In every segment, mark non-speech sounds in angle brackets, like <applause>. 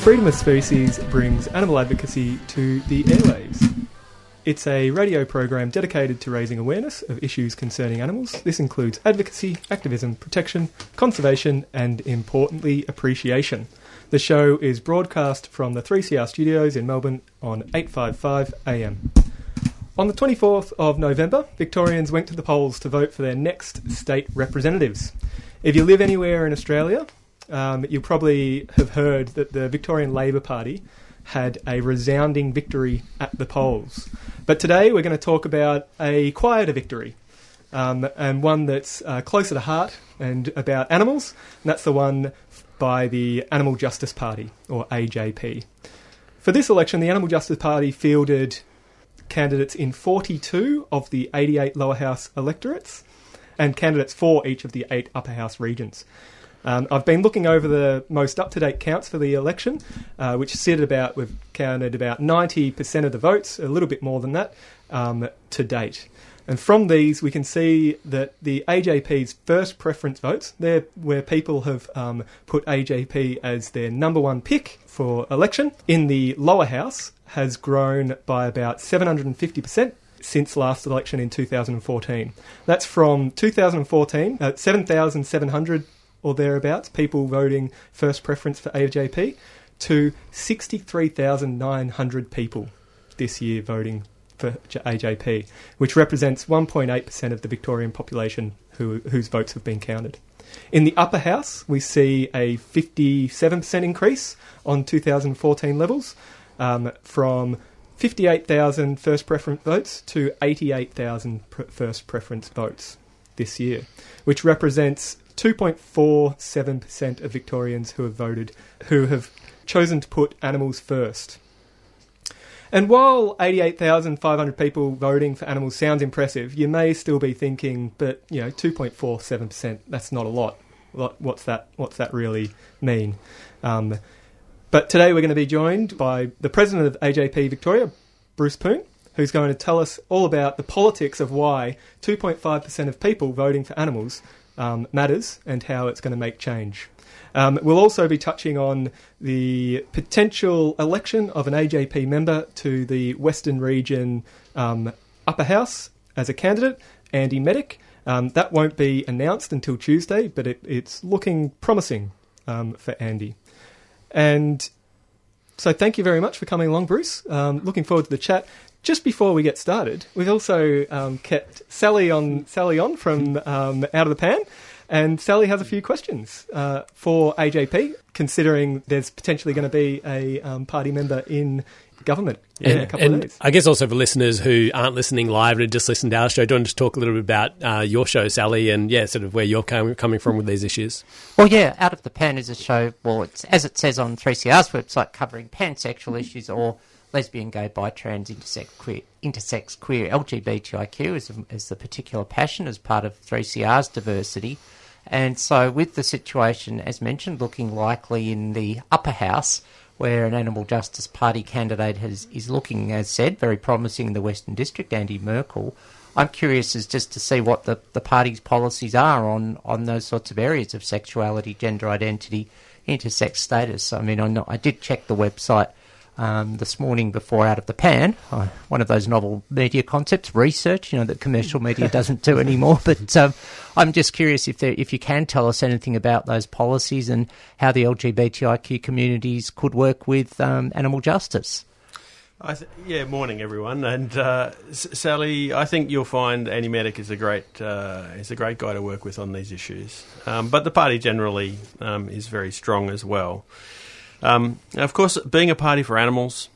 Freedom of Species brings animal advocacy to the airwaves. It's a radio program dedicated to raising awareness of issues concerning animals. This includes advocacy, activism, protection, conservation, and importantly, appreciation. The show is broadcast from the 3CR studios in Melbourne on 855 AM. On the 24th of November, Victorians went to the polls to vote for their next state representatives. If you live anywhere in Australia, um, you probably have heard that the Victorian Labor Party had a resounding victory at the polls. But today we're going to talk about a quieter victory, um, and one that's uh, closer to heart and about animals, and that's the one by the Animal Justice Party, or AJP. For this election, the Animal Justice Party fielded candidates in 42 of the 88 lower house electorates and candidates for each of the eight upper house regions. Um, I've been looking over the most up to date counts for the election, uh, which sit about, we've counted about 90% of the votes, a little bit more than that, um, to date. And from these, we can see that the AJP's first preference votes, they're where people have um, put AJP as their number one pick for election, in the lower house has grown by about 750% since last election in 2014. That's from 2014, at 7,700 or thereabouts people voting first preference for AJP to 63,900 people this year voting for AJP, which represents 1.8% of the Victorian population who, whose votes have been counted. In the upper house, we see a 57% increase on 2014 levels, um, from 58,000 first preference votes to 88,000 pr- first preference votes this year, which represents 2.47% of Victorians who have voted who have chosen to put animals first. And while 88,500 people voting for animals sounds impressive, you may still be thinking, but you know, 2.47%, that's not a lot. What's that, what's that really mean? Um, but today we're going to be joined by the president of AJP Victoria, Bruce Poon, who's going to tell us all about the politics of why 2.5% of people voting for animals um, matters and how it's going to make change. Um, we'll also be touching on the potential election of an AJP member to the Western Region um, Upper House as a candidate, Andy Meddick. Um, that won't be announced until Tuesday, but it, it's looking promising um, for Andy. And so thank you very much for coming along, Bruce. Um, looking forward to the chat. Just before we get started, we've also um, kept Sally on Sally on from um, out of the pan, and Sally has a few questions uh, for AJP, considering there's potentially going to be a um, party member in government in a couple and of days. I guess also for listeners who aren't listening live and just listened to our show, do you want to talk a little bit about uh, your show, Sally, and yeah, sort of where you're com- coming from with these issues? Well, yeah, Out of the Pan is a show, well, it's, as it says on 3CR's website, covering pansexual issues or lesbian, gay, bi, trans, intersex, queer, intersex, queer, LGBTIQ is, is the particular passion as part of 3CR's diversity. And so, with the situation, as mentioned, looking likely in the upper house, where an Animal Justice Party candidate has, is looking, as said, very promising in the Western District, Andy Merkel. I'm curious as just to see what the, the party's policies are on, on those sorts of areas of sexuality, gender identity, intersex status. I mean, I, I did check the website um, this morning before Out of the Pan, uh, one of those novel media concepts, research, you know, that commercial media <laughs> doesn't do anymore. <laughs> But um, I'm just curious if there, if you can tell us anything about those policies and how the LGBTIQ communities could work with um, animal justice. I th- yeah, morning everyone, and uh, S- Sally. I think you'll find Andy Meddick is a great uh, is a great guy to work with on these issues. Um, but the party generally um, is very strong as well. Um, now, of course, being a party for animals,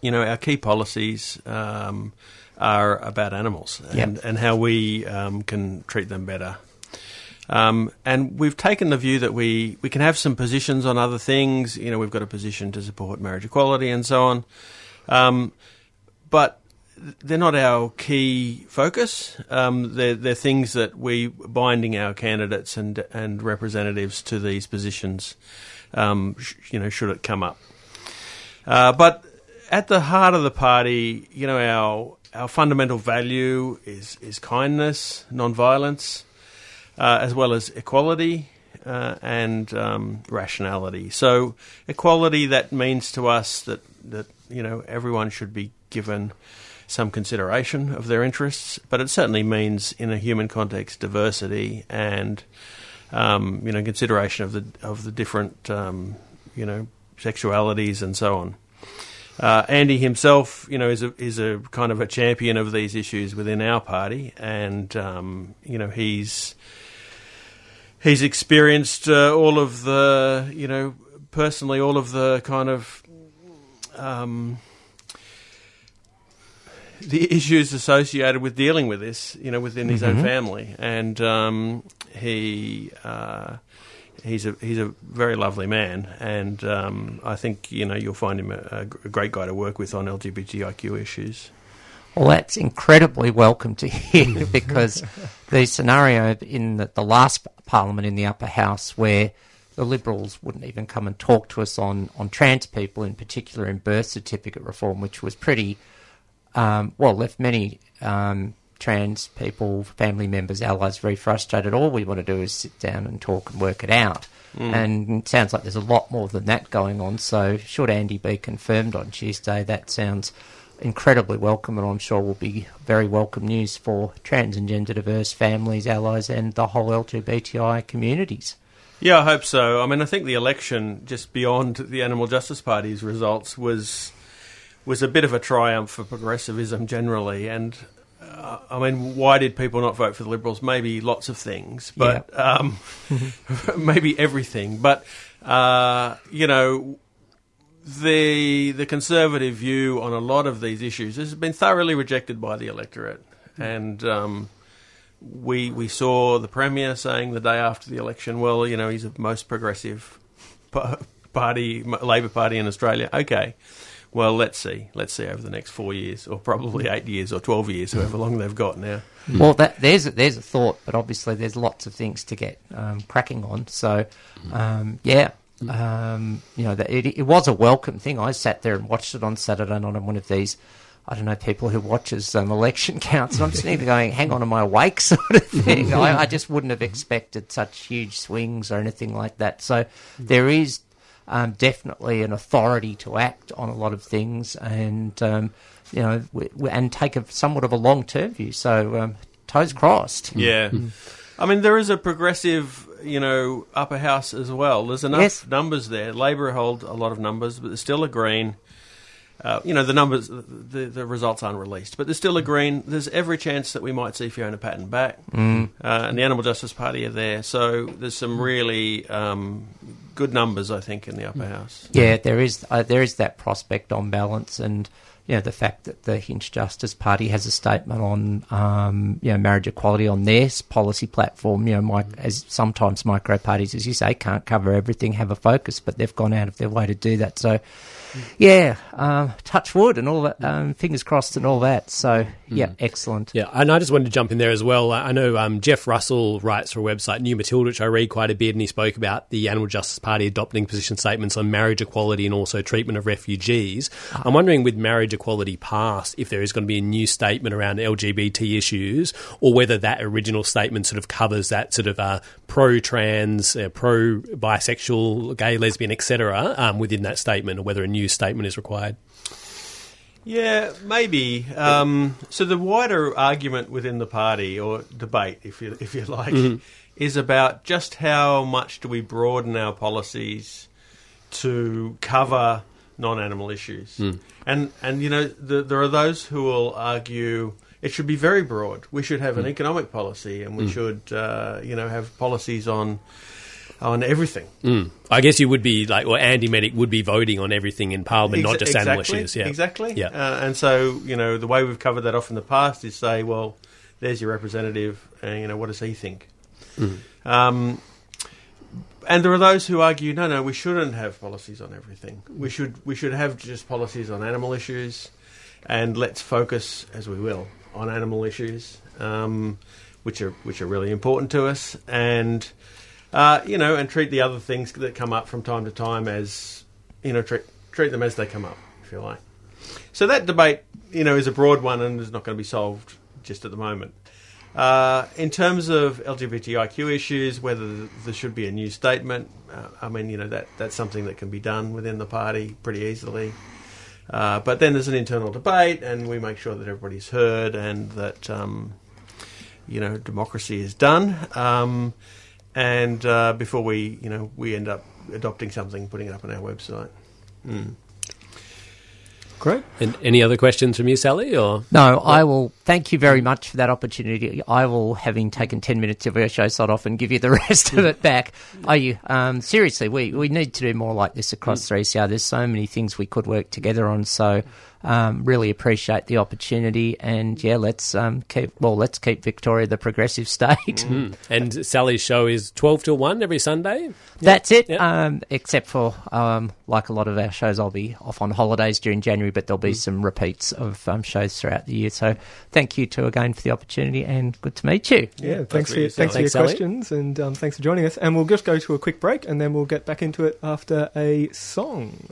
you know, our key policies um, are about animals and, and how we um, can treat them better. Um, and we've taken the view that we, we can have some positions on other things. You know, we've got a position to support marriage equality and so on. Um, but they're not our key focus. Um, they're, they're things that we binding our candidates and and representatives to these positions. Um, sh- you know, should it come up. Uh, but at the heart of the party, you know, our our fundamental value is is kindness, non-violence, uh, as well as equality uh, and um, rationality. So, equality that means to us that that you know everyone should be given some consideration of their interests, but it certainly means in a human context diversity and um, you know consideration of the of the different um, you know sexualities and so on. Uh, Andy himself, you know, is a is a kind of a champion of these issues within our party, and um, you know he's he's experienced uh, all of the you know personally all of the kind of um, the issues associated with dealing with this, you know, within his own family, and um, he uh, he's a he's a very lovely man, and um, I think you know you'll find him a, a great guy to work with on LGBTIQ issues. Well, that's incredibly welcome to hear <laughs> because the scenario in the, the last parliament in the upper house where the Liberals wouldn't even come and talk to us on, on trans people, in particular in birth certificate reform, which was pretty, um, well, left many um, trans people, family members, allies very frustrated. All we want to do is sit down and talk and work it out. Mm. And it sounds like there's a lot more than that going on. So, should Andy be confirmed on Tuesday, that sounds incredibly welcome, and I'm sure will be very welcome news for trans and gender diverse families, allies, and the whole LGBTI communities. Yeah, I hope so. I mean, I think the election, just beyond the Animal Justice Party's results, was was a bit of a triumph for progressivism generally. And I mean, why did people not vote for the Liberals? Maybe lots of things, but um, <laughs> <laughs> maybe everything. But uh, you know, the the conservative view on a lot of these issues has been thoroughly rejected by the electorate, and um, we we saw the premier saying the day after the election, well, you know, he's the most progressive <laughs> party, Labor Party in Australia. Okay, well, let's see, let's see over the next four years, or probably eight years, or twelve years, however long they've got now. Well, that, there's a, there's a thought, but obviously there's lots of things to get um, cracking on. So, um, yeah, um, you know, that it, it was a welcome thing. I sat there and watched it on Saturday night on one of these. I don't know people who watches um, election <laughs> counts, and I'm sitting there going, "Hang on, am I awake?" <laughs> sort of thing. I, I just wouldn't have expected such huge swings or anything like that. So there is um, definitely an authority to act on a lot of things, and um, you know, we, we, and take a somewhat of a long term view. So um, toes crossed. Yeah. I mean, there is a progressive, you know, upper house as well. There's enough Yes. numbers there. Labor hold a lot of numbers, but there's still a Green. Uh, you know, the numbers, the, the results aren't released, but there's still a Green. There's every chance that we might see Fiona Patten back. Mm. Uh, and the Animal Justice Party are there. So there's some really um, good numbers, I think, in the upper house. Yeah, there is uh, there is that prospect on balance, and you know the fact that the Hinch Justice Party has a statement on um, you know marriage equality on their policy platform. You know, mic- as sometimes micro parties, as you say, can't cover everything, have a focus, but they've gone out of their way to do that. So, yeah, um, touch wood and all that, um, fingers crossed and all that. So, yeah, excellent. Yeah, and I just wanted to jump in there as well. I know um, Geoff Russell writes for a website, New Matilda, which I read quite a bit, and he spoke about the Animal Justice Party adopting position statements on marriage equality and also treatment of refugees. I'm wondering, with marriage equality passed, if there is going to be a new statement around LGBT issues, or whether that original statement sort of covers that sort of uh, pro-trans, uh, pro-bisexual, gay, lesbian, etc. Um, within that statement, or whether a new statement is required. Yeah, maybe. Um, so the wider argument within the party, or debate, if you if you like, is about just how much do we broaden our policies to cover non-animal issues, and and you know the, there are those who will argue it should be very broad. We should have an economic policy, and we should uh, you know have policies on on everything. Mm. I guess you would be like, or Andy Meddick would be voting on everything in Parliament, not Exa- just animal issues. Yeah, Exactly. Yeah. Uh, and so, you know, the way we've covered that off in the past is say, well, there's your representative, and, you know, what does he think? Mm-hmm. Um, and there are those who argue, no, no, we shouldn't have policies on everything. We should, we should have just policies on animal issues, and let's focus, as we will, on animal issues, um, which are which are really important to us, and uh, you know, and treat the other things that come up from time to time as you know, treat treat them as they come up, if you like. So that debate, you know, is a broad one and is not going to be solved just at the moment. Uh, in terms of LGBTIQ issues, whether there should be a new statement, uh, I mean, you know, that that's something that can be done within the party pretty easily. Uh, but then there's an internal debate, and we make sure that everybody's heard and that um, you know democracy is done. Um, and uh, before we, you know, we end up adopting something, putting it up on our website. Mm. Great. And any other questions from you, Sally? Or No, I will thank you very much for that opportunity. I will, having taken 10 minutes of your show slot off and give you the <laughs> rest of it back. Are you, um, seriously, we, we need to do more like this across 3CR. There's so many things we could work together on. So, um, really appreciate the opportunity. And yeah, let's, um, keep, well, let's keep Victoria the progressive state. Mm. and Sally's show is twelve till one every Sunday. That's it. Yep. Um, except for um, like a lot of our shows, I'll be off on holidays during January, but there'll be some repeats of um, shows throughout the year. So thank you two again for the opportunity, and good to meet you. Yeah, nice thanks to for your, thanks for your Sally. Thanks, Sally. questions and um, thanks for joining us. And we'll just go to a quick break and then we'll get back into it after a song.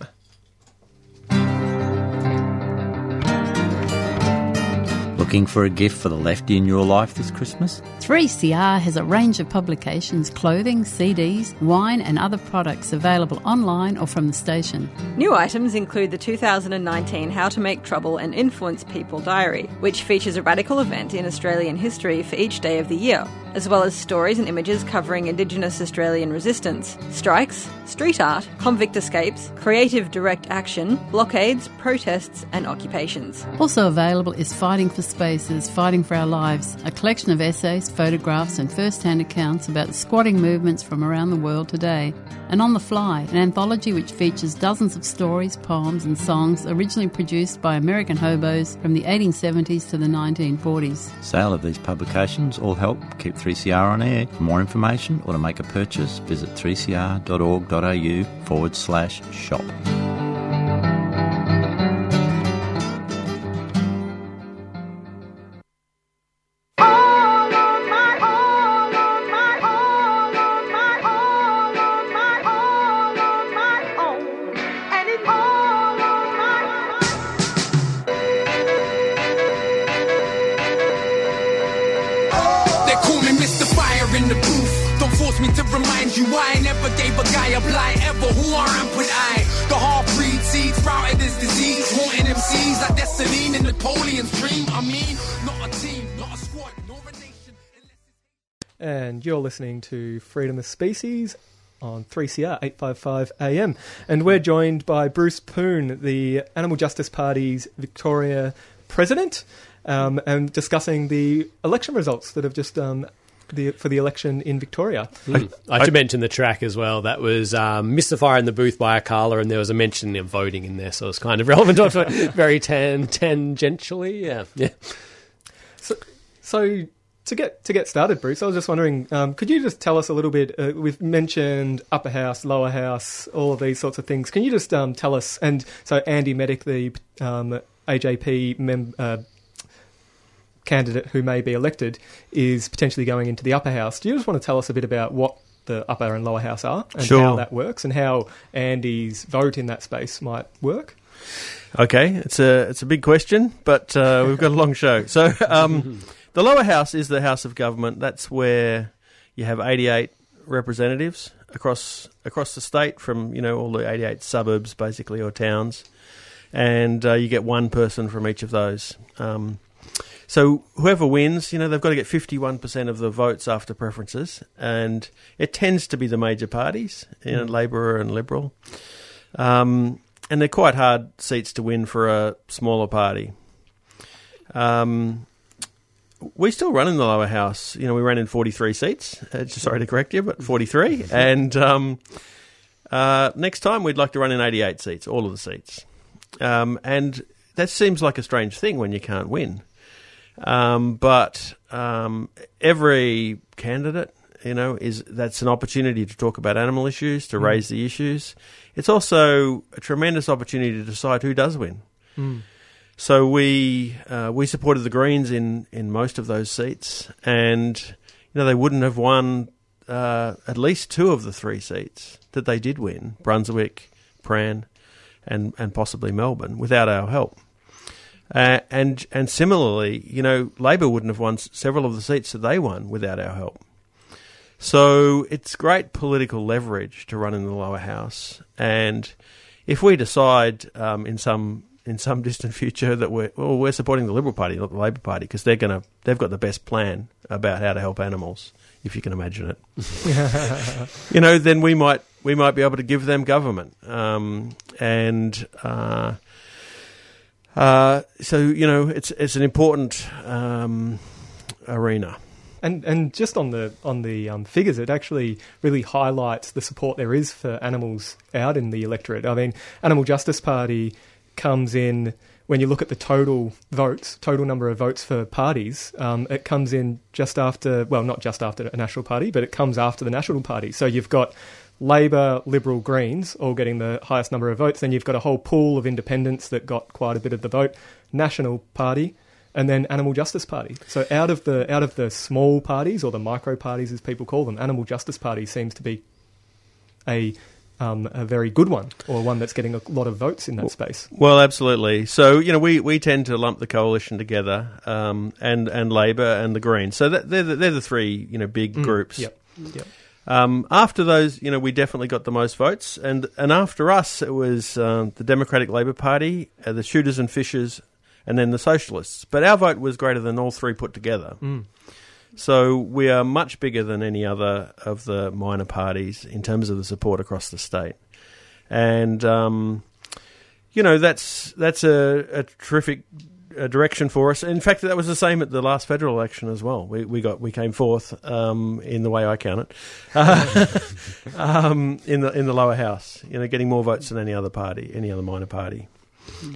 Looking for a gift for the lefty in your life this Christmas? 3CR has a range of publications, clothing, CDs, wine, and other products available online or from the station. New items include the 2019 How to Make Trouble and Influence People diary, which features a radical event in Australian history for each day of the year, as well as stories and images covering Indigenous Australian resistance, strikes, street art, convict escapes, creative direct action, blockades, protests, and occupations. Also available is Fighting for Spaces, Fighting for Our Lives, a collection of essays, photographs, and first hand accounts about the squatting movements from around the world today. And On the Fly, an anthology which features dozens of stories, poems, and songs originally produced by American hobos from the 1870s to the 1940s. Sale of these publications all help keep 3CR on air. For more information or to make a purchase, visit 3cr.org.au forward slash shop. Listening to Freedom of Species on 3CR 855 AM. And we're joined by Bruce Poon, the Animal Justice Party's Victoria president, um, and discussing the election results that have just um, the, for the election in Victoria. Mm. I should mention the track as well. That was um, Mr. Fire in the Booth by Akala, and there was a mention of voting in there, so it's kind of <laughs> relevant, very tan- tangentially. Yeah, yeah. So, so to get to get started, Bruce, I was just wondering, um, could you just tell us a little bit? Uh, we've mentioned upper house, lower house, all of these sorts of things. Can you just um, tell us? And so Andy Meddick, the um, AJP mem- uh, candidate who may be elected, is potentially going into the upper house. Do you just want to tell us a bit about what the upper and lower house are and Sure. how that works, and how Andy's vote in that space might work? Okay, it's a it's a big question, but uh, we've got a long show. So um, <laughs> the lower house is the House of Government. That's where you have 88 representatives across across the state from you know all the 88 suburbs basically or towns, and uh, you get one person from each of those. Um, so whoever wins, you know, they've got to get 51% of the votes after preferences, and it tends to be the major parties, you know, Labor and Liberal. Um, and they're quite hard seats to win for a smaller party. Um, we still run in the lower house. You know, we ran in 43 seats. Uh, sorry to correct you, but 43. <laughs> and um, uh, next time we'd like to run in 88 seats, all of the seats. Um, and that seems like a strange thing when you can't win. Um, but um, every candidate, you know, is that's an opportunity to talk about animal issues, to raise the issues. It's also a tremendous opportunity to decide who does win. So we uh, we supported the Greens in, in most of those seats, and you know they wouldn't have won uh, at least two of the three seats that they did win: Brunswick, Prahran, and and possibly Melbourne without our help. Uh, and and similarly, you know, Labor wouldn't have won several of the seats that they won without our help. So it's great political leverage to run in the lower house, and if we decide um, in some in some <laughs> distant future that we're well, we're supporting the Liberal Party, not the Labor Party, because they're gonna they've got the best plan about how to help animals, if you can imagine it. <laughs> you know, then we might we might be able to give them government, um, and uh, uh, so you know it's it's an important um, arena. And and just on the on the um, figures, it actually really highlights the support there is for animals out in the electorate. I mean, Animal Justice Party comes in when you look at the total votes, total number of votes for parties. Um, it comes in just after, well, not just after a National Party, but it comes after the National Party. So you've got Labor, Liberal, Greens all getting the highest number of votes. Then you've got a whole pool of independents that got quite a bit of the vote. National Party, and then Animal Justice Party. So out of the out of the small parties or the micro parties, as people call them, Animal Justice Party seems to be a um, a very good one or one that's getting a lot of votes in that space. Well, absolutely. So you know, we, we tend to lump the coalition together, um, and and Labor and the Greens. So that, they're the, they're the three you know big groups. Yep. Yep. Um, after those, you know, we definitely got the most votes, and and after us, it was um, the Democratic Labor Party, uh, the Shooters and Fishers, and then the Socialists. But our vote was greater than all three put together. So we are much bigger than any other of the minor parties in terms of the support across the state, and um, you know that's that's a, a terrific uh direction for us. In fact, that was the same at the last federal election as well. We we got we came fourth um, in the way I count it <laughs> um, in the in the lower house. You know, getting more votes than any other party, any other minor party,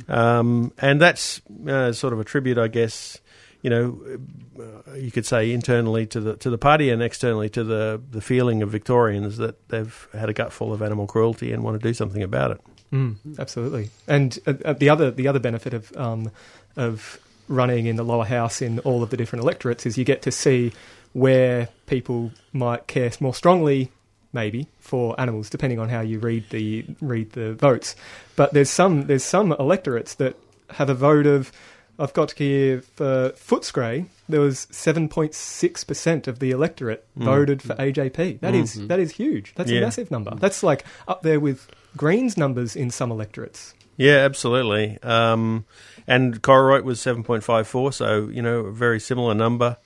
um, and that's uh, sort of a tribute, I guess. You know, uh, you could say internally to the to the party and externally to the the feeling of Victorians that they've had a gut full of animal cruelty and want to do something about it. Mm, absolutely. And uh, the other the other benefit of um, of running in the lower house in all of the different electorates is you get to see where people might care more strongly, maybe for animals, depending on how you read the read the votes. But there's some there's some electorates that have a vote of. I've got here for Footscray. There was seven point six percent of the electorate voted for AJP. That is that is huge. That's Yeah. a massive number. That's like up there with Greens numbers in some electorates. Yeah, absolutely. Um, and Kororoit was seven point five four, so you know a very similar number.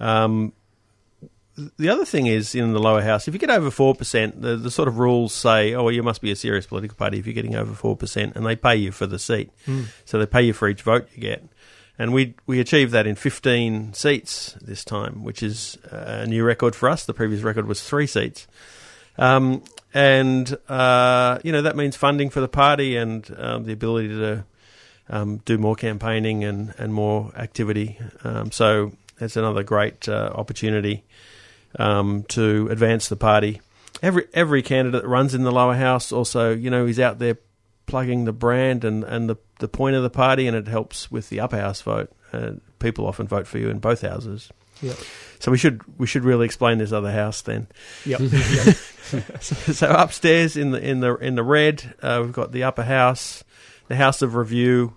Um, the other thing is in the lower house, if you get over four percent, the, the sort of rules say, oh, well, you must be a serious political party if you're getting over four percent, and they pay you for the seat, so they pay you for each vote you get. And we we achieved that in 15 seats this time, which is a new record for us. The previous record was three seats. Um, and uh, you know that means funding for the party and um, the ability to um, do more campaigning and, and more activity. Um, so that's another great uh, opportunity um, to advance the party. Every every candidate that runs in the lower house also, you know, is out there plugging the brand and, and the the point of the party, and it helps with the upper house vote. Uh, people often vote for you in both houses. Yep. So we should we should really explain this other house then. Yep. <laughs> yep. <laughs> so upstairs in the in the in the red, uh, we've got the upper house, the House of Review,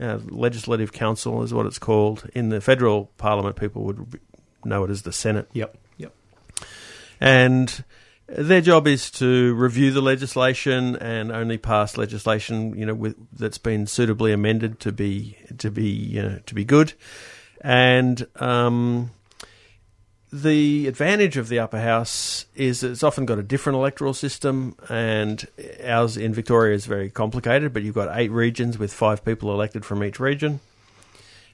uh, Legislative Council is what it's called. In the federal parliament, people would know it as the Senate, Yep. And their job is to review the legislation and only pass legislation you know with, that's been suitably amended to be to be you know, to be good, and um, the advantage of the upper house is that it's often got a different electoral system, and ours in Victoria is very complicated. But you've got eight regions with five people elected from each region,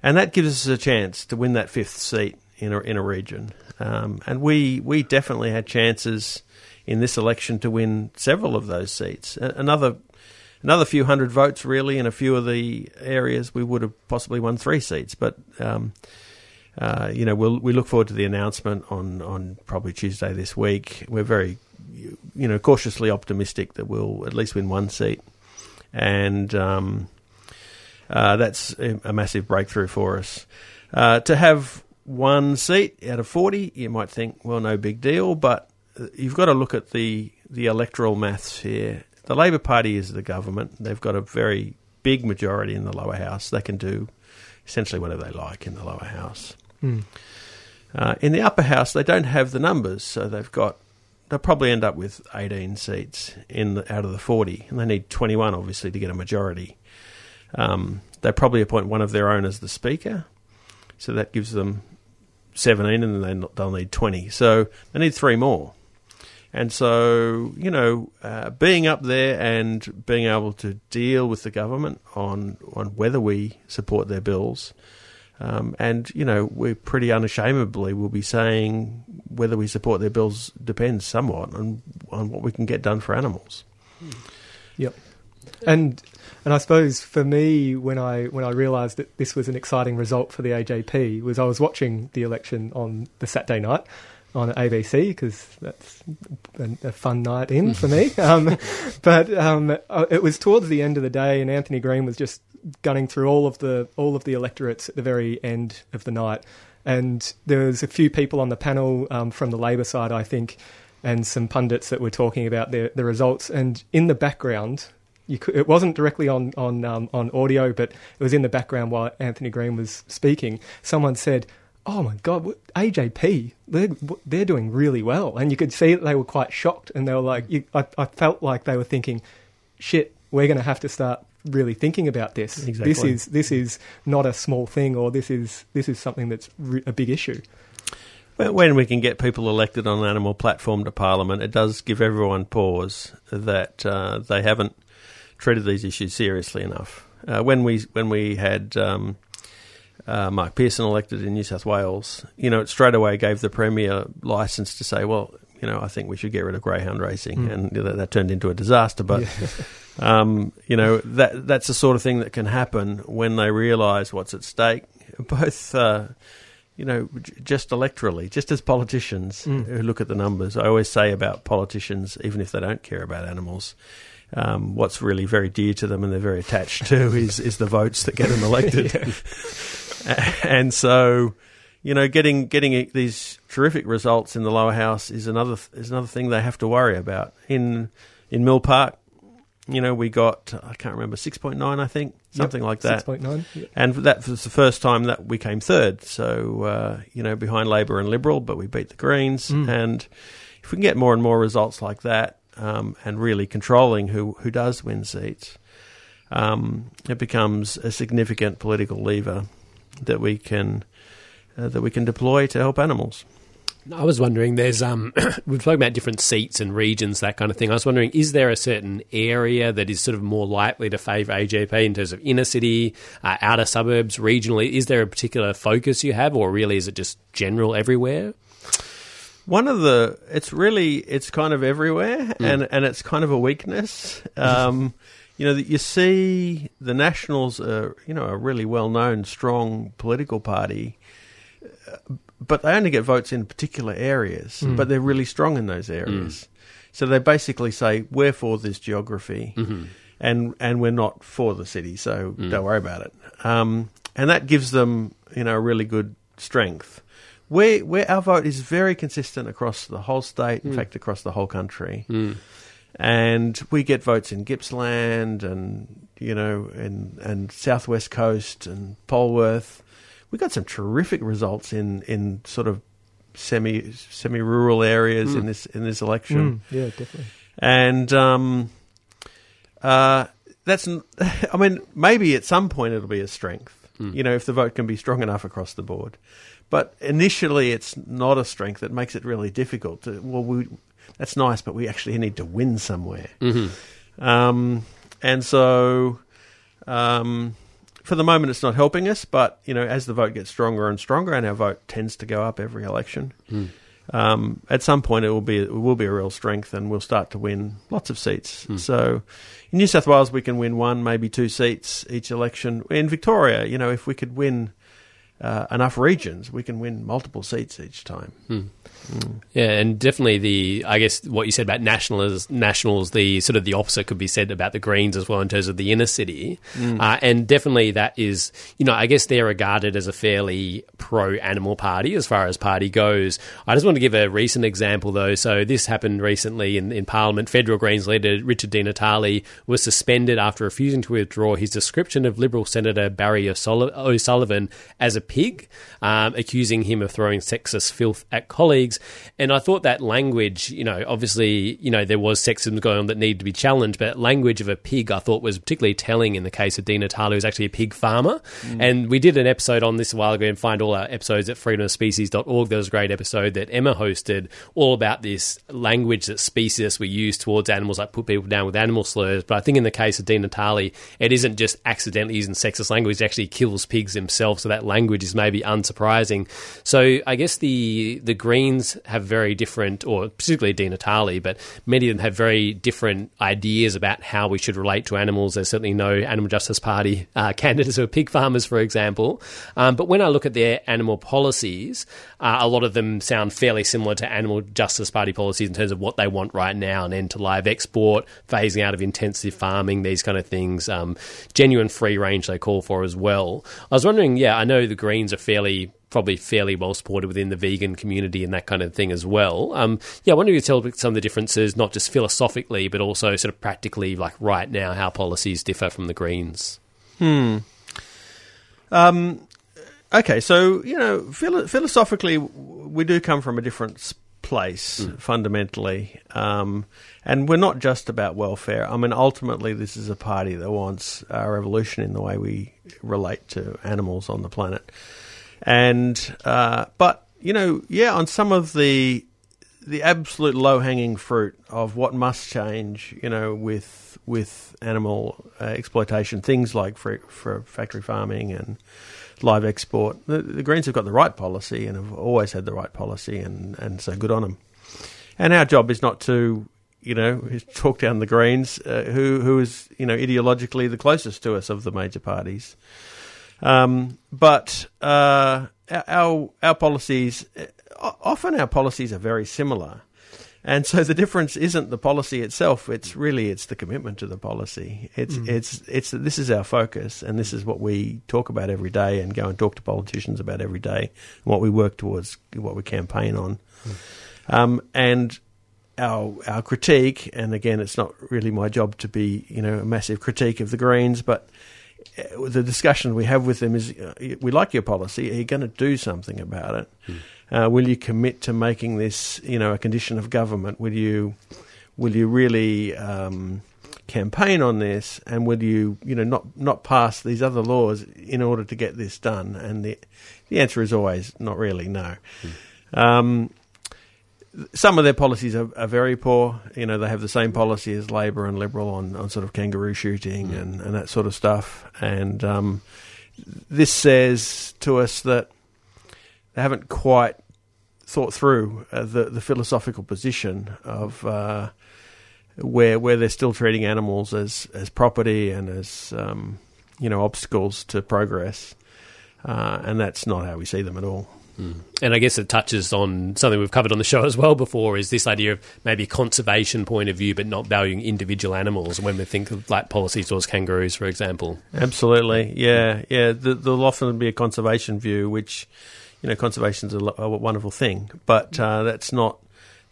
and that gives us a chance to win that fifth seat in a, in a region. Um, and we we definitely had chances in this election to win several of those seats. Another another few hundred votes, really, in a few of the areas, we would have possibly won three seats. But um, uh, you know, we'll, we look forward to the announcement on, on probably Tuesday this week. We're very, you know, cautiously optimistic that we'll at least win one seat, and um, uh, that's a, massive breakthrough for us. Uh, to have one seat out of forty, you might think, well, no big deal, but you've got to look at the the electoral maths here. The Labor Party is the government; they've got a very big majority in the lower house. They can do essentially whatever they like in the lower house. Hmm. Uh, in the upper house, they don't have the numbers, so they've got they'll probably end up with 18 seats in the, out of the 40, and they need 21 obviously to get a majority. Um, they probably appoint one of their own as the speaker, so that gives them 17, and then they, they'll need 20. So they need three more. And so, you know, uh, being up there and being able to deal with the government on on whether we support their bills, um, and you know, we pretty unashamedly will be saying whether we support their bills depends somewhat on on what we can get done for animals. Yep. And and I suppose for me, when I when I realised that this was an exciting result for the AJP, was I was watching the election on the Saturday night on ABC because that's a, a fun night in for me. <laughs> Um, but um, uh, it was towards the end of the day, and Anthony Green was just gunning through all of the all of the electorates at the very end of the night. And there was a few people on the panel um, from the Labor side, I think, and some pundits that were talking about the the results. And in the background, you could, it wasn't directly on on um, on audio, but it was in the background while Anthony Green was speaking. Someone said, "Oh my God, what- AJP, they're they're doing really well," and you could see that they were quite shocked, and they were like, you, I, I felt like they were thinking, "Shit, we're going to have to start." Really thinking about this. This is this is not a small thing, or this is this is something that's re- a big issue. When we can get people elected on an animal platform to Parliament, it does give everyone pause that uh, they haven't treated these issues seriously enough. Uh, when we when we had um, uh, Mark Pearson elected in New South Wales, you know, it straight away gave the Premier license to say, well, you know, I think we should get rid of greyhound racing, Mm. and that, that turned into a disaster. But <laughs> um, you know that that's the sort of thing that can happen when they realise what's at stake, both. Uh, you know, j- just electorally, just as politicians Mm. who look at the numbers, I always say about politicians, even if they don't care about animals, um, what's really very dear to them and they're very attached to <laughs> is is the votes that get them elected. <laughs> <laughs> and so, you know, getting getting these terrific results in the lower house is another is another thing they have to worry about. In in Mill Park, you know, we got I can't remember six point nine, I think, something like that. Six point nine. And that was the first time that we came third. So, uh, you know, behind Labor and Liberal, but we beat the Greens. Mm. And if we can get more and more results like that um, and really controlling who, who does win seats, um, it becomes a significant political lever that we can. Uh, that we can deploy to help animals. I was wondering, there's um, <coughs> we've spoken about different seats and regions, that kind of thing. I was wondering, is there a certain area that is sort of more likely to favour AJP in terms of inner city, uh, outer suburbs, regionally? Is there a particular focus you have, or really is it just general everywhere? One of the, it's really, it's kind of everywhere, and and it's kind of a weakness. Um, <laughs> you know, that you see the Nationals are, you know, a really well known, strong political party, uh, but they only get votes in particular areas, but they're really strong in those areas. So they basically say, we're for this geography, and and we're not for the city, so don't worry about it. Um, and that gives them, you know, a really good strength. Where where our vote is very consistent across the whole state, in fact, across the whole country, and we get votes in Gippsland and you know and and Southwest Coast and Polwarth. We got some terrific results in in sort of semi semi rural areas in this in this election Mm, yeah, definitely. and um, uh, that's <laughs> I mean maybe at some point it'll be a strength. You know, if the vote can be strong enough across the board, but initially it's not a strength. that makes it really difficult. To, well, we that's nice, but we actually need to win somewhere. Um, and so, um, for the moment, it's not helping us, but you know, as the vote gets stronger and stronger, and our vote tends to go up every election, um, at some point it will be it will be a real strength, and we'll start to win lots of seats. So, in New South Wales, we can win one, maybe two seats each election. In Victoria, you know, if we could win uh, enough regions, we can win multiple seats each time. Yeah, and definitely the I guess what you said about nationals, nationals, the sort of the opposite could be said about the Greens as well in terms of the inner city, uh, and definitely that is you know I guess they're regarded as a fairly pro animal party as far as party goes. I just want to give a recent example though. So this happened recently in, in Parliament. Federal Greens leader Richard Di Natale was suspended after refusing to withdraw his description of Liberal Senator Barry O'Sulli- O'Sullivan as a pig, um, accusing him of throwing sexist filth at colleagues. And I thought that language, you know, obviously, you know, there was sexism going on that needed to be challenged, but language of a pig I thought was particularly telling in the case of Di Natale, who's actually a pig farmer. And we did an episode on this a while ago and find all our episodes at freedomofspecies.org. There was a great episode that Emma hosted all about this language that speciesists we use towards animals, like put people down with animal slurs. But I think in the case of Di Natale, it isn't just accidentally using sexist language, it actually kills pigs himself. So that language is maybe unsurprising. So I guess the the Greens have very different, or particularly Di Natale, but many of them have very different ideas about how we should relate to animals. There's certainly no Animal Justice Party uh, <laughs> candidates who are pig farmers, for example. Um, but when I look at their animal policies, uh, a lot of them sound fairly similar to Animal Justice Party policies in terms of what they want right now an end to live export, phasing out of intensive farming, these kind of things, um, genuine free range they call for as well. I was wondering, yeah, I know the Greens are fairly probably fairly well supported within the vegan community and that kind of thing as well. Um, yeah, I wonder if you could tell some of the differences, not just philosophically, but also sort of practically, like right now, how policies differ from the Greens. Hmm. Um, okay, so you know, philo- philosophically, we do come from a different place fundamentally, um, and we're not just about welfare. I mean, ultimately, this is a party that wants a revolution in the way we relate to animals on the planet, and uh, but you know, yeah, on some of the the absolute low hanging fruit of what must change, you know, with with animal uh, exploitation, things like for, for factory farming and live export. The, the Greens have got the right policy and have always had the right policy, and, and so good on them. And our job is not to, you know, <laughs> talk down the Greens, uh, who who is you know ideologically the closest to us of the major parties. Um, but uh, our our policies, uh, often our policies are very similar, and so the difference isn't the policy itself. It's really it's the commitment to the policy. It's it's it's this is our focus, and this is what we talk about every day, and go and talk to politicians about every day, what we work towards, what we campaign on, um, and. Our, our critique, and again, it's not really my job to be, you know, a massive critique of the Greens, but uh, the discussion we have with them is uh, we like your policy. Are you going to do something about it? Uh, will you commit to making this, you know, a condition of government? Will you, will you really um, campaign on this? And will you, you know, not not pass these other laws in order to get this done? And the the answer is always not really. No. Um, some of their policies are, are very poor. You know, they have the same policy as Labor and Liberal on, on sort of kangaroo shooting and, and that sort of stuff. And um, this says to us that they haven't quite thought through uh, the the philosophical position of uh, where where they're still treating animals as as property and as um, you know obstacles to progress, uh, and that's not how we see them at all. And I guess it touches on something we've covered on the show as well before is this idea of maybe a conservation point of view, but not valuing individual animals when we think of like policies towards kangaroos, for example. Absolutely, yeah, yeah. There'll often be a conservation view, which you know, conservation's a, a wonderful thing, but uh, that's not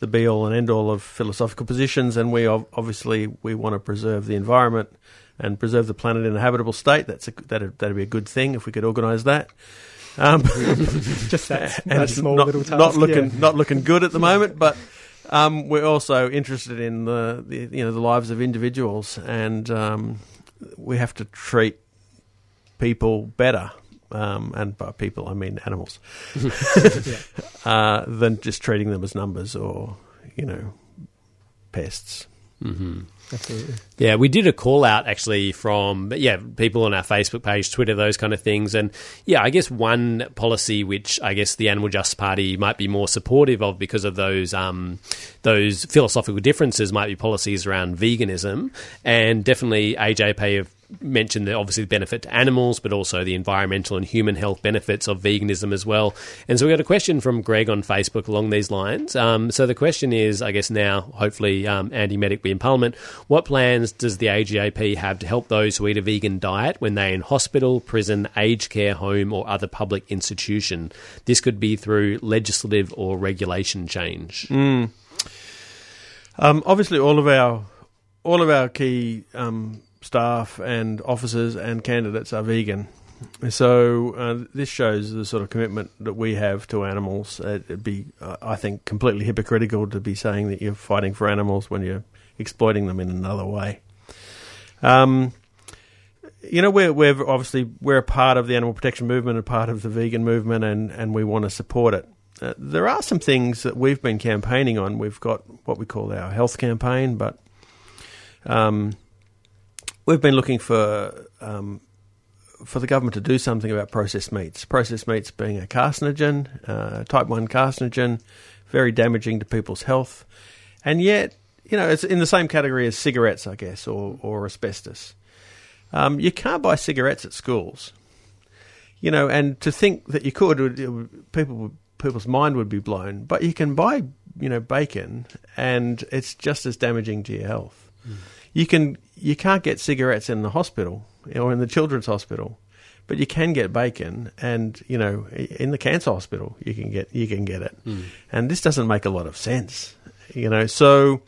the be all and end all of philosophical positions. And we obviously we want to preserve the environment and preserve the planet in a habitable state. That's a, that'd, that'd be a good thing if we could organise that. Um, <laughs> Just that, <laughs> that small not, little task. not looking yeah. not looking good at the moment, but um, we're also interested in the, the you know the lives of individuals, and um, we have to treat people better. Um, and by people, I mean animals, <laughs> uh, than just treating them as numbers or you know pests. Absolutely. Yeah, we did a call out actually from yeah people on our Facebook page, Twitter, those kind of things, and yeah, I guess one policy which I guess the Animal Justice Party might be more supportive of because of those um, those philosophical differences might be policies around veganism, and definitely AJP have mentioned the obviously the benefit to animals, but also the environmental and human health benefits of veganism as well. And so we got a question from Greg on Facebook along these lines. Um, so the question is, I guess now, hopefully, um, Andy Meddick be in Parliament. What plans does the AJP have to help those who eat a vegan diet when they're in hospital, prison, aged care home, or other public institution? This could be through legislative or regulation change. Um, obviously, all of our all of our key um, staff and officers and candidates are vegan. So uh, this shows the sort of commitment that we have to animals. Uh, It'd be, uh, I think, completely hypocritical to be saying that you're fighting for animals when you're exploiting them in another way. Um, you know, we're we're obviously we're a part of the animal protection movement, a part of the vegan movement, and and we want to support it. Uh, there are some things that we've been campaigning on. We've got what we call our health campaign, but um, we've been looking for um, for the government to do something about processed meats. Processed meats being a carcinogen, uh, type one carcinogen, very damaging to people's health, and yet you know it's in the same category as cigarettes, I guess, or or asbestos. Um, you can't buy cigarettes at schools, you know, and to think that you could, it would- people would- people's mind would be blown. But you can buy, you know, bacon, and it's just as damaging to your health. You can you can't get cigarettes in the hospital or in the children's hospital, but you can get bacon, and you know, in the cancer hospital you can get you can get it, and this doesn't make a lot of sense, you know. So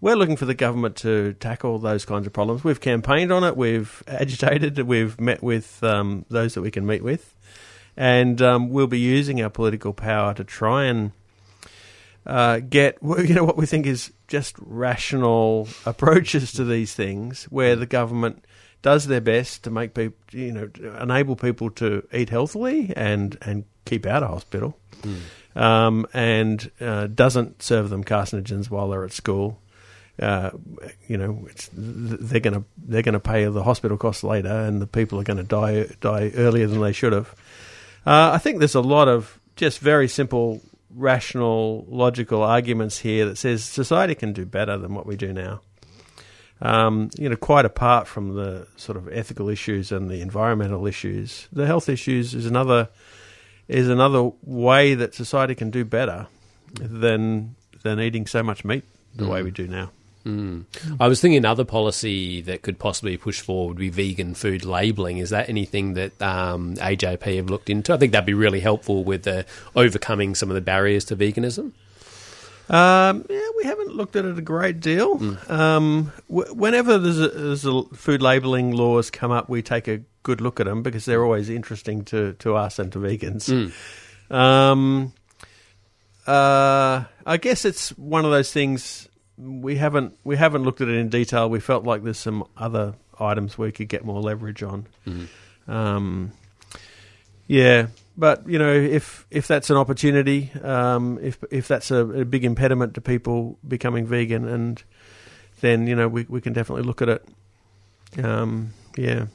we're looking for the government to tackle those kinds of problems. We've campaigned on it, we've agitated, we've met with um, those that we can meet with, and um, we'll be using our political power to try and uh, get <laughs> you know what we think is just rational approaches to these things, where the government does their best to make people, you know, enable people to eat healthily and and keep out of hospital, um, and uh, doesn't serve them carcinogens while they're at school. Uh, you know, it's, they're going to they're going to pay the hospital costs later, and the people are going to die die earlier than they should have. Uh, I think there's a lot of just very simple, rational, logical arguments here that says society can do better than what we do now. Um, you know, quite apart from the sort of ethical issues and the environmental issues, the health issues is another is another way that society can do better than than eating so much meat the way we do now. I was thinking another policy that could possibly push forward would be vegan food labelling. Is that anything that um, AJP have looked into? I think that'd be really helpful with uh, overcoming some of the barriers to veganism. Um, yeah, we haven't looked at it a great deal. Um, w- whenever there's a, there's a food labelling laws come up, we take a good look at them because they're always interesting to, to us and to vegans. Um, uh, I guess it's one of those things we haven't we haven't looked at it in detail. We felt like there's some other items we could get more leverage on. Um, yeah, but you know, if if that's an opportunity, um, if if that's a, a big impediment to people becoming vegan, and then you know we we can definitely look at it. Um, yeah.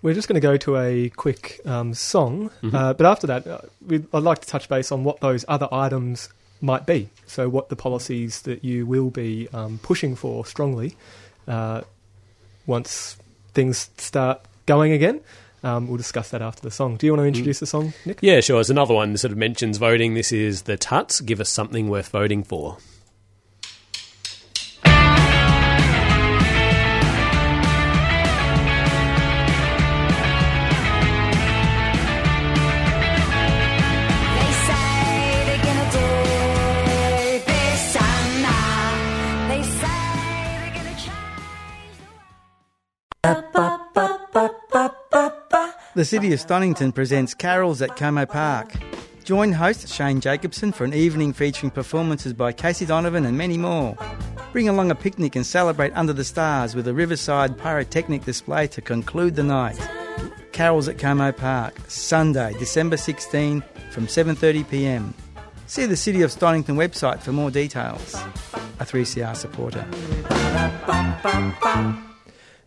We're just going to go to a quick um, song, uh, but after that, uh, we'd, I'd like to touch base on what those other items might be. So, what the policies that you will be um, pushing for strongly uh, once things start going again. Um, we'll discuss that after the song. Do you want to introduce the song, Nick? Yeah, sure. It's another one that sort of mentions voting. This is the Tuts. Give us something worth voting for. The City of Stonnington presents Carols at Como Park. Join host Shane Jacobson for an evening featuring performances by Casey Donovan and many more. Bring along a picnic and celebrate under the stars with a riverside pyrotechnic display to conclude the night. Carols at Como Park, Sunday, December 16 from 7.30pm. See the City of Stonnington website for more details. A 3CR supporter.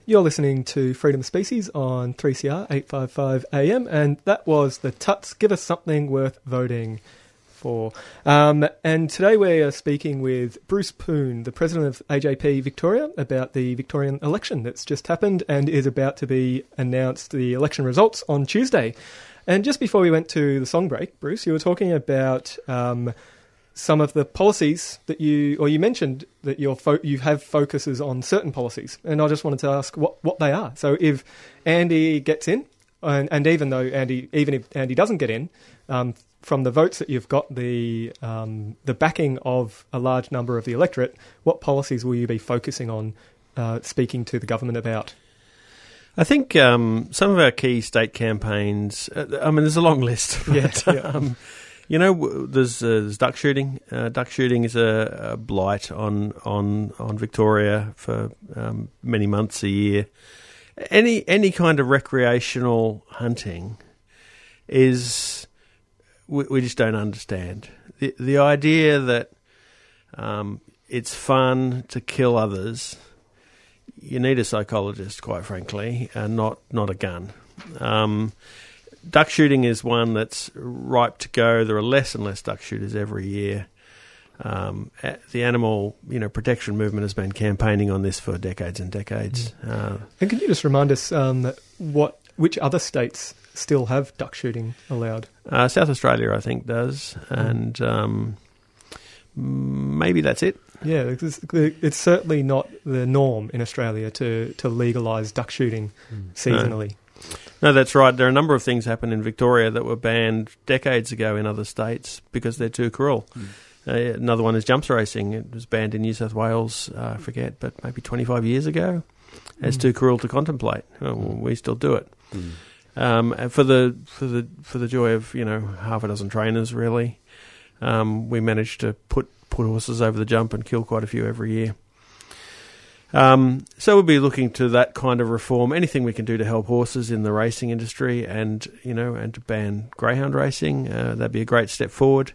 You're listening to Freedom Species on 3CR 855 AM, and that was the Tuts Give Us Something Worth Voting for. Um, and today we are speaking with Bruce Poon, the president of AJP Victoria, about the Victorian election that's just happened and is about to be announced the election results on Tuesday. And just before we went to the song break, Bruce, you were talking about um, some of the policies that you, or you mentioned that your fo- you have focuses on certain policies, and I just wanted to ask what, what they are. So if Andy gets in, and, and even though Andy, even if Andy doesn't get in, um, from the votes that you've got, the um, the backing of a large number of the electorate, what policies will you be focusing on, uh, speaking to the government about? I think um, some of our key state campaigns. Uh, I mean, there's a long list. <laughs> Yeah, but, yeah. Um, you know, there's, uh, there's duck shooting. Uh, duck shooting is a, a blight on on on Victoria for um, many months a year. Any any kind of recreational hunting is we, we just don't understand the the idea that um, it's fun to kill others you need a psychologist, quite frankly, and not not a gun. Um, duck shooting is one that's ripe to go. There are less and less duck shooters every year. Um, the animal, you know, protection movement has been campaigning on this for decades and decades. Uh, And can you just remind us um, what which other states still have duck shooting allowed? uh, South Australia, I think, does, and um, maybe that's it. Yeah, it's, it's certainly not the norm in Australia to, to legalise duck shooting seasonally. No, that's right. There are a number of things happen in Victoria that were banned decades ago in other states because they're too cruel. Uh, another one is jumps racing. It was banned in New South Wales, uh, I forget, but maybe 25 years ago. It's Mm. too cruel to contemplate. Well, we still do it. Um, and for the for the for the joy of you know half a dozen trainers, really, um, we managed to put put horses over the jump and kill quite a few every year. Um, so we'll be looking to that kind of reform. Anything we can do to help horses in the racing industry, and you know, and to ban greyhound racing, uh, that'd be a great step forward.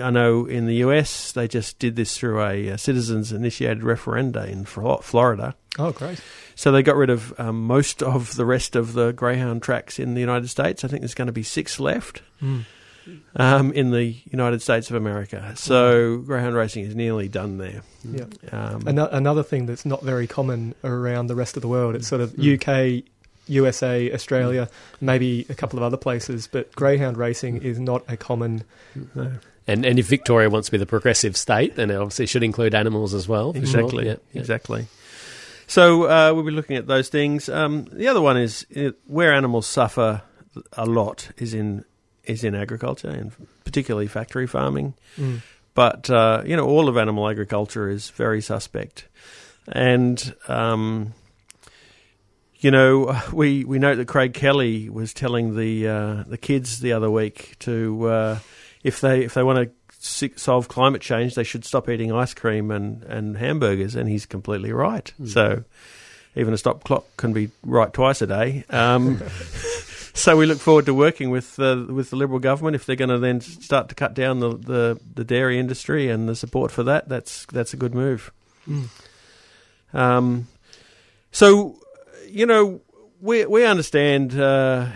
I know in the US they just did this through a, uh citizens-initiated referenda in Florida. Oh, great. So they got rid of um, most of the rest of the greyhound tracks in the United States. I think there's going to be six left Mm. Um, in the United States of America. So greyhound racing is nearly done there. Yeah. Um, Ano- another thing that's not very common around the rest of the world. It's sort of Mm. UK, USA, Australia, maybe a couple of other places, but greyhound racing is not a common. no. And and if Victoria wants to be the progressive state, then it obviously should include animals as well. for sure. Exactly. Yeah, yeah. Exactly. So uh, we'll be looking at those things. Um, the other one is uh, where animals suffer a lot is in is in agriculture, and particularly factory farming. Mm. But uh, you know, all of animal agriculture is very suspect, and um, you know, <laughs> we we note that Craig Kelly was telling the uh, the kids the other week to uh, if they if they want to solve climate change, they should stop eating ice cream and, and hamburgers, and he's completely right. So even a stop clock can be right twice a day. Um, <laughs> so we look forward to working with uh, with the Liberal government if they're going to then start to cut down the, the, the dairy industry and the support for that. That's that's a good move. Mm. Um, so, you know, we we understand. Uh,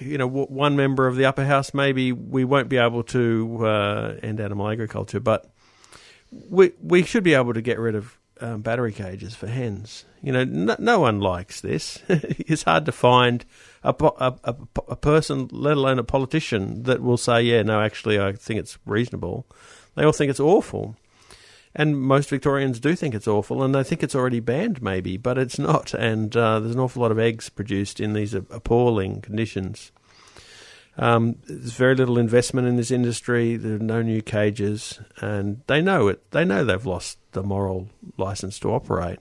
you know, one member of the upper house maybe we won't be able to uh, end animal agriculture, but we we should be able to get rid of um, battery cages for hens. You know, no, no one likes this. <laughs> it's hard to find a, a, a, a person, let alone a politician, that will say, "Yeah, no, actually, I think it's reasonable." They all think it's awful. And most Victorians do think it's awful, and they think it's already banned, maybe, but it's not. And uh, there's an awful lot of eggs produced in these appalling conditions. Um, there's very little investment in this industry. There are no new cages, and they know it. They know they've lost the moral license to operate,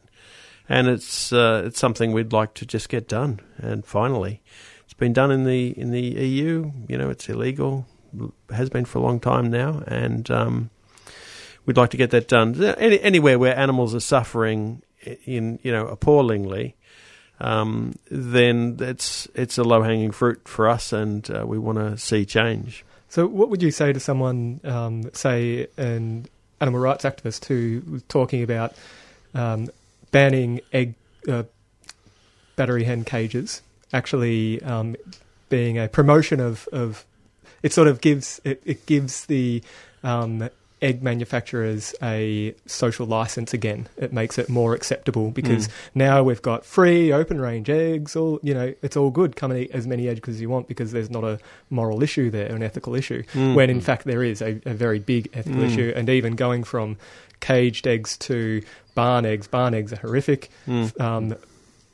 and it's uh, it's something we'd like to just get done. And finally, it's been done in the in the EU. You know, it's illegal. Has been for a long time now, and um, we'd like to get that done. Any, anywhere where animals are suffering in you know appallingly, um, then it's it's a low hanging fruit for us, and uh, we want to see change. So, what would you say to someone, um, say, an animal rights activist who was talking about um, banning egg uh, battery hen cages actually um, being a promotion of, of it sort of gives it, it gives the um, egg manufacturers a social license again. It makes it more acceptable because Mm. now we've got free open range eggs. All you know, it's all good. Come and eat as many eggs as you want because there's not a moral issue there, an ethical issue. Mm. When in fact there is a, a very big ethical Mm. issue, and even going from caged eggs to barn eggs. Barn eggs are horrific, Mm. um,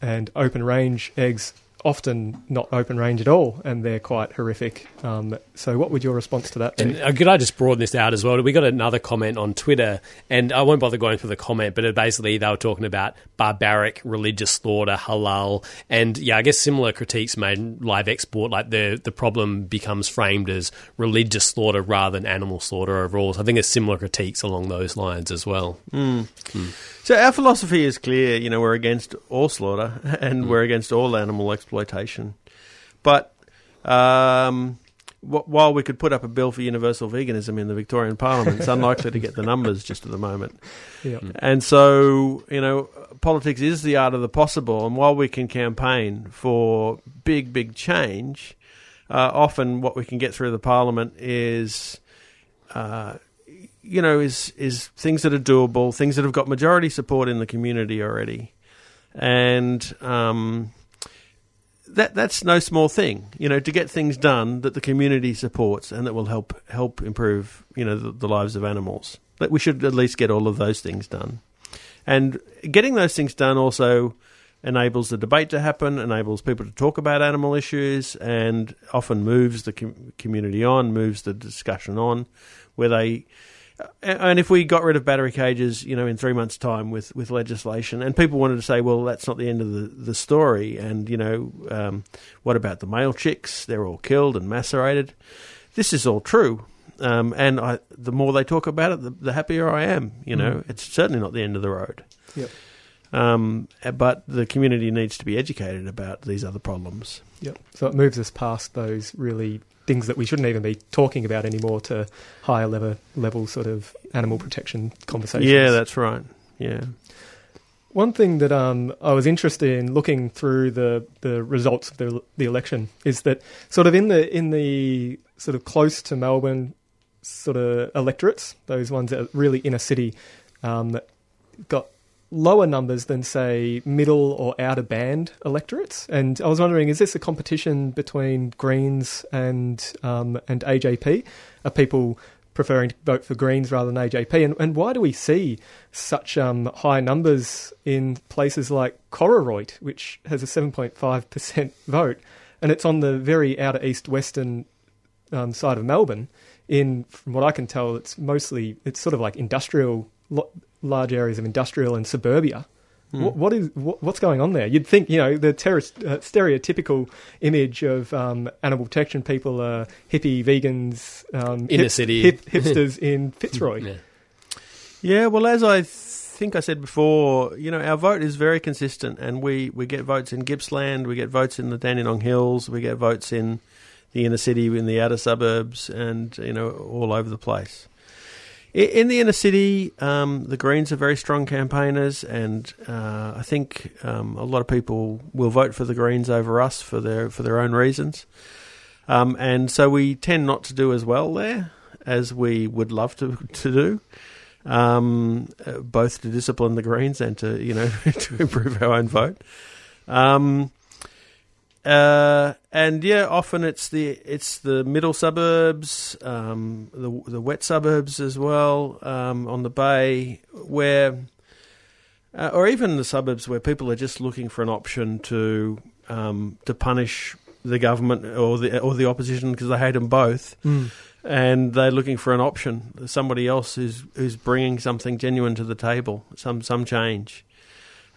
and open range eggs often not open range at all, and they're quite horrific. Um, so, what would your response to that be? And uh, could I just broaden this out as well? We got another comment on Twitter, and I won't bother going through the comment, but it basically they were talking about barbaric religious slaughter, halal, and yeah, I guess similar critiques made in live export. Like the the problem becomes framed as religious slaughter rather than animal slaughter overall. So I think there's similar critiques along those lines as well. Mm. So our philosophy is clear. You know, we're against all slaughter <laughs> and we're against all animal exploitation. But um, wh- while we could put up a bill for universal veganism in the Victorian Parliament, it's unlikely to get the numbers just at the moment. Yeah. And so, you know, politics is the art of the possible. And while we can campaign for big, big change, uh, often what we can get through the Parliament is. Uh, you know, is is things that are doable, things that have got majority support in the community already, and um, that that's no small thing. You know, to get things done that the community supports and that will help help improve, you know, the, the lives of animals. But we should at least get all of those things done, and getting those things done also enables the debate to happen, enables people to talk about animal issues, and often moves the com- community on, moves the discussion on, where they and if we got rid of battery cages, you know, in three months' time with, with legislation, and people wanted to say, well, that's not the end of the, the story, and you know, um, what about the male chicks? They're all killed and macerated. This is all true, um, and I, the more they talk about it, the, the happier I am. You know, Mm. it's certainly not the end of the road. Yep. Um, but the community needs to be educated about these other problems. Yep. So it moves us past those really things that we shouldn't even be talking about anymore to higher level level sort of animal protection conversations. Yeah, that's right. Yeah. One thing that um, I was interested in looking through the, the results of the the election is that sort of in the in the sort of close to Melbourne sort of electorates, those ones that are really inner city, um, got lower numbers than say middle or outer band electorates. And I was wondering, is this a competition between Greens and um, and AJP? Are people preferring to vote for Greens rather than AJP? And, and why do we see such um, high numbers in places like Kororoit, which has a 7.5% <laughs> vote, and it's on the very outer east western um, side of Melbourne? In from what I can tell, it's mostly it's sort of like industrial, large areas of industrial and suburbia. Hmm. What, what is what, what's going on there? You'd think you know the terrorist, uh, stereotypical image of um, animal protection people are hippie vegans, um, Inner city. hip, <laughs> hipsters in Fitzroy. Yeah. Yeah, well, as I think I said before, you know, our vote is very consistent, and we, we get votes in Gippsland, we get votes in the Dandenong Hills, we get votes in the inner city, in the outer suburbs, and you know, all over the place. In the inner city, um, the Greens are very strong campaigners, and uh, I think um, a lot of people will vote for the Greens over us for their for their own reasons. Um, and so we tend not to do as well there as we would love to to do um, uh, both to discipline the Greens and to you know <laughs> to improve our own vote. Uh, and yeah, often it's the it's the middle suburbs, um, the the wet suburbs as well um, on the bay, where uh, or even the suburbs where people are just looking for an option to um, to punish the government or the or the opposition because they hate them both. Mm. and they're looking for an option, somebody else who's who's bringing something genuine to the table, some some change,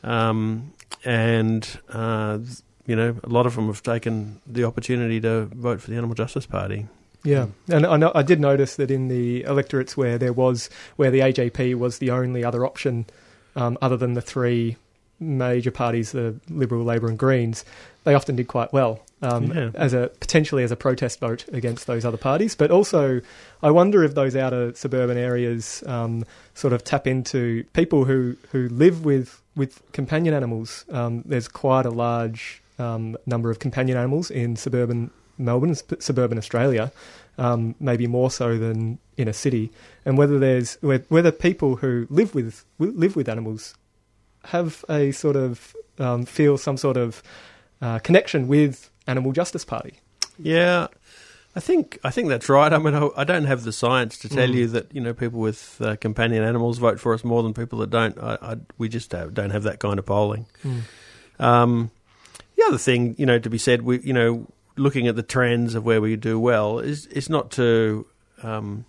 um, and uh, you know a lot of them have taken the opportunity to vote for the Animal Justice Party. Yeah, and I, know, I did notice that in the electorates where there was where the AJP was the only other option, um, other than the three major parties, the Liberal, Labor, and Greens, they often did quite well um, Yeah. as a potentially as a protest vote against those other parties. But also, I wonder if those outer suburban areas um, sort of tap into people who who live with with companion animals, um, there's quite a large um, number of companion animals in suburban Melbourne, suburban Australia, um, maybe more so than in a city. And whether there's whether people who live with live with animals have a sort of um, feel some sort of uh, connection with Animal Justice Party. Yeah, I think I think that's right. I mean, I, I don't have the science to tell Mm. you that you know people with uh, companion animals vote for us more than people that don't. I, I, we just have, don't have that kind of polling. Mm. Um, the other thing, you know, to be said, we you know, looking at the trends of where we do well is is not to um,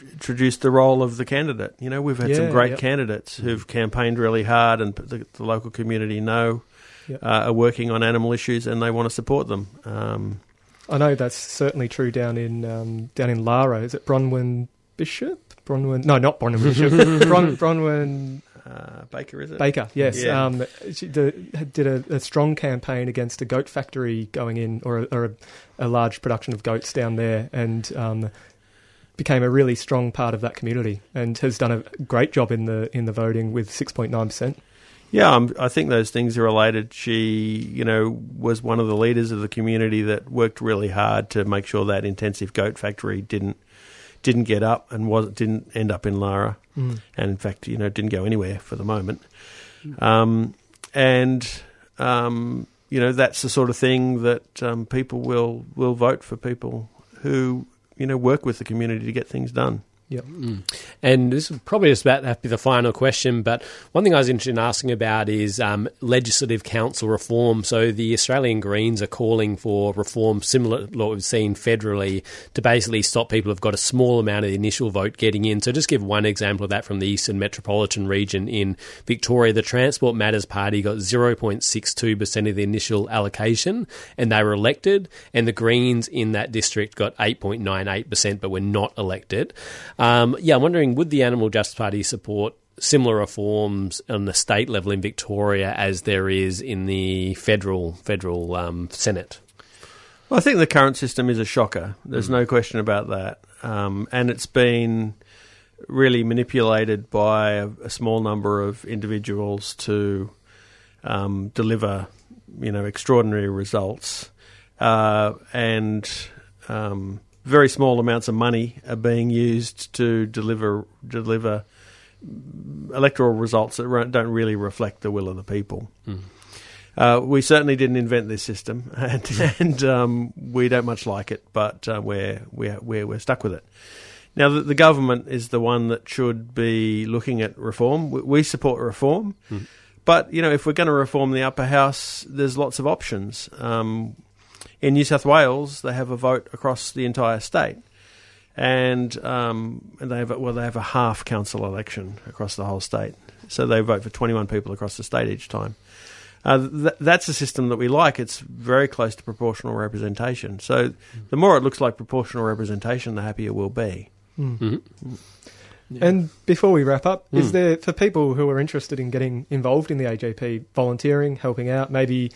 introduce the role of the candidate. You know, we've had some great yep. candidates who've campaigned really hard, and the, the local community know Yep. uh, are working on animal issues, and they want to support them. Um, I know that's certainly true down in um, down in Lara. Is it Bronwyn Bishop? Bronwyn? No, not Bronwyn Bishop. <laughs> Bron, Bronwyn uh, Baker, is it? Baker. Yes. Yeah. Um, she did, did a, a strong campaign against a goat factory going in, or a, or a, a large production of goats down there, and um, became a really strong part of that community, and has done a great job in the in the voting with six point nine percent. Yeah, um, I think those things are related. She, you know, was one of the leaders of the community that worked really hard to make sure that intensive goat factory didn't didn't get up and was didn't end up in Lara, Mm. and in fact, you know, didn't go anywhere for the moment. Um, and um, you know, that's the sort of thing that um, people will will vote for people who you know work with the community to get things done. Yep. And this is probably just about to be the final question, but one thing I was interested in asking about is um, legislative council reform. So the Australian Greens are calling for reform similar to what we've seen federally to basically stop people who've got a small amount of the initial vote getting in. So just give one example of that from the Eastern Metropolitan region in Victoria. The Transport Matters Party got 0.62% of the initial allocation and they were elected, and the Greens in that district got 8.98%, but were not elected. Yeah, I'm wondering would the Animal Justice Party support similar reforms on the state level in Victoria as there is in the federal federal um, Senate? Well, I think the current system is a shocker. There's no question about that. Um, and it's been really manipulated by a, a small number of individuals to um, deliver, you know, extraordinary results. Uh, and um, very small amounts of money are being used to deliver deliver electoral results that don't really reflect the will of the people. Uh, we certainly didn't invent this system, <laughs> and, and um, we don't much like it, but uh, we're, we're, we're, we're stuck with it. Now, the, the government is the one that should be looking at reform. We, we support reform, but you know, if we're going to reform the upper house, there's lots of options. Um, in New South Wales, they have a vote across the entire state, and um, and they have a, well, they have a half council election across the whole state. So they vote for 21 people across the state each time. Uh, th- that's a system that we like. It's very close to proportional representation. So the more it looks like proportional representation, the happier we'll be. Mm. And before we wrap up, is Mm. there for people who are interested in getting involved in the AJP, volunteering, helping out, maybe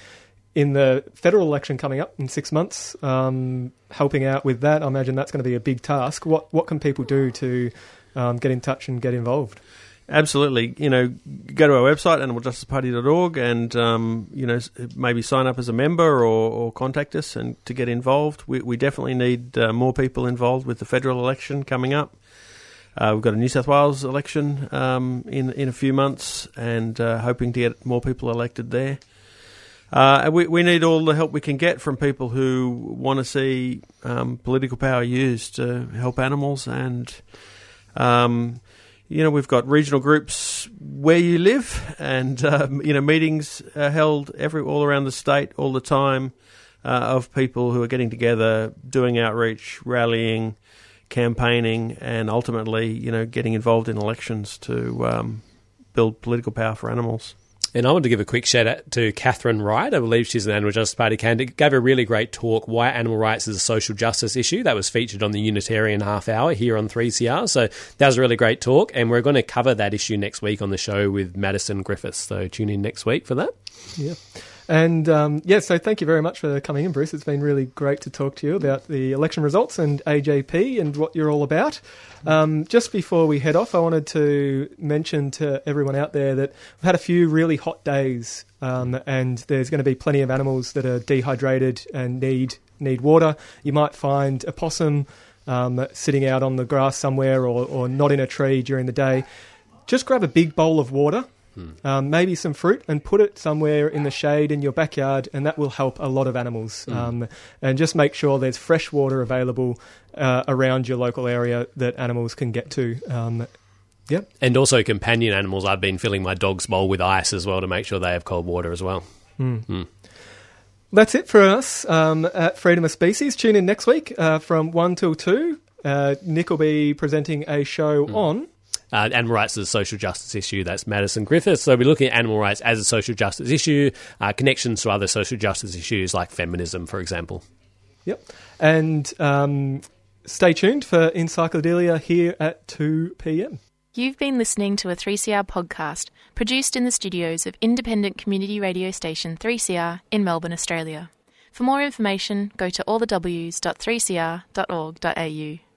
in the federal election coming up in six months, um, helping out with that? I imagine that's going to be a big task. What what can people do to um, get in touch and get involved? Absolutely. You know, go to our website, animaljusticeparty.org, and, um, you know, maybe sign up as a member or, or contact us and to get involved. We, we definitely need uh, more people involved with the federal election coming up. Uh, we've got a New South Wales election um, in in a few months, and uh, hoping to get more people elected there. Uh, we we need all the help we can get from people who want to see um, political power used to help animals, and um, you know we've got regional groups where you live, and um, you know meetings are held every all around the state all the time uh, of people who are getting together, doing outreach, rallying campaigning, and ultimately, you know, getting involved in elections to um, build political power for animals. And I want to give a quick shout out to Catherine Wright. I believe she's an Animal Justice Party candidate. Gave a really great talk, Why Animal Rights is a Social Justice Issue. That was featured on the Unitarian Half Hour here on 3CR. So that was a really great talk. And we're going to cover that issue next week on the show with Madison Griffiths. So tune in next week for that. Yeah. And um, yeah, so thank you very much for coming in, Bruce. It's been really great to talk to you about the election results and AJP and what you're all about. Um, just before we head off, I wanted to mention to everyone out there that we've had a few really hot days, um, and there's going to be plenty of animals that are dehydrated and need need water. You might find a possum um, sitting out on the grass somewhere or, or not in a tree during the day. Just grab a big bowl of water um, maybe some fruit and put it somewhere in the shade in your backyard, and that will help a lot of animals. Mm. Um, and just make sure there's fresh water available uh, around your local area that animals can get to. Um, yep. And also companion animals. I've been filling my dog's bowl with ice as well to make sure they have cold water as well. Mm. Mm. That's it for us um, at Freedom of Species. Tune in next week uh, from 1 till 2. Uh, Nick will be presenting a show on. Uh, animal rights is a social justice issue. That's Madison Griffiths. So we're looking at animal rights as a social justice issue, uh, connections to other social justice issues like feminism, for example. Yep. And um, stay tuned for Encyclopedia here at 2 p.m. You've been listening to a 3CR podcast produced in the studios of independent community radio station 3CR in Melbourne, Australia. For more information, go to allthews.3cr.org.au.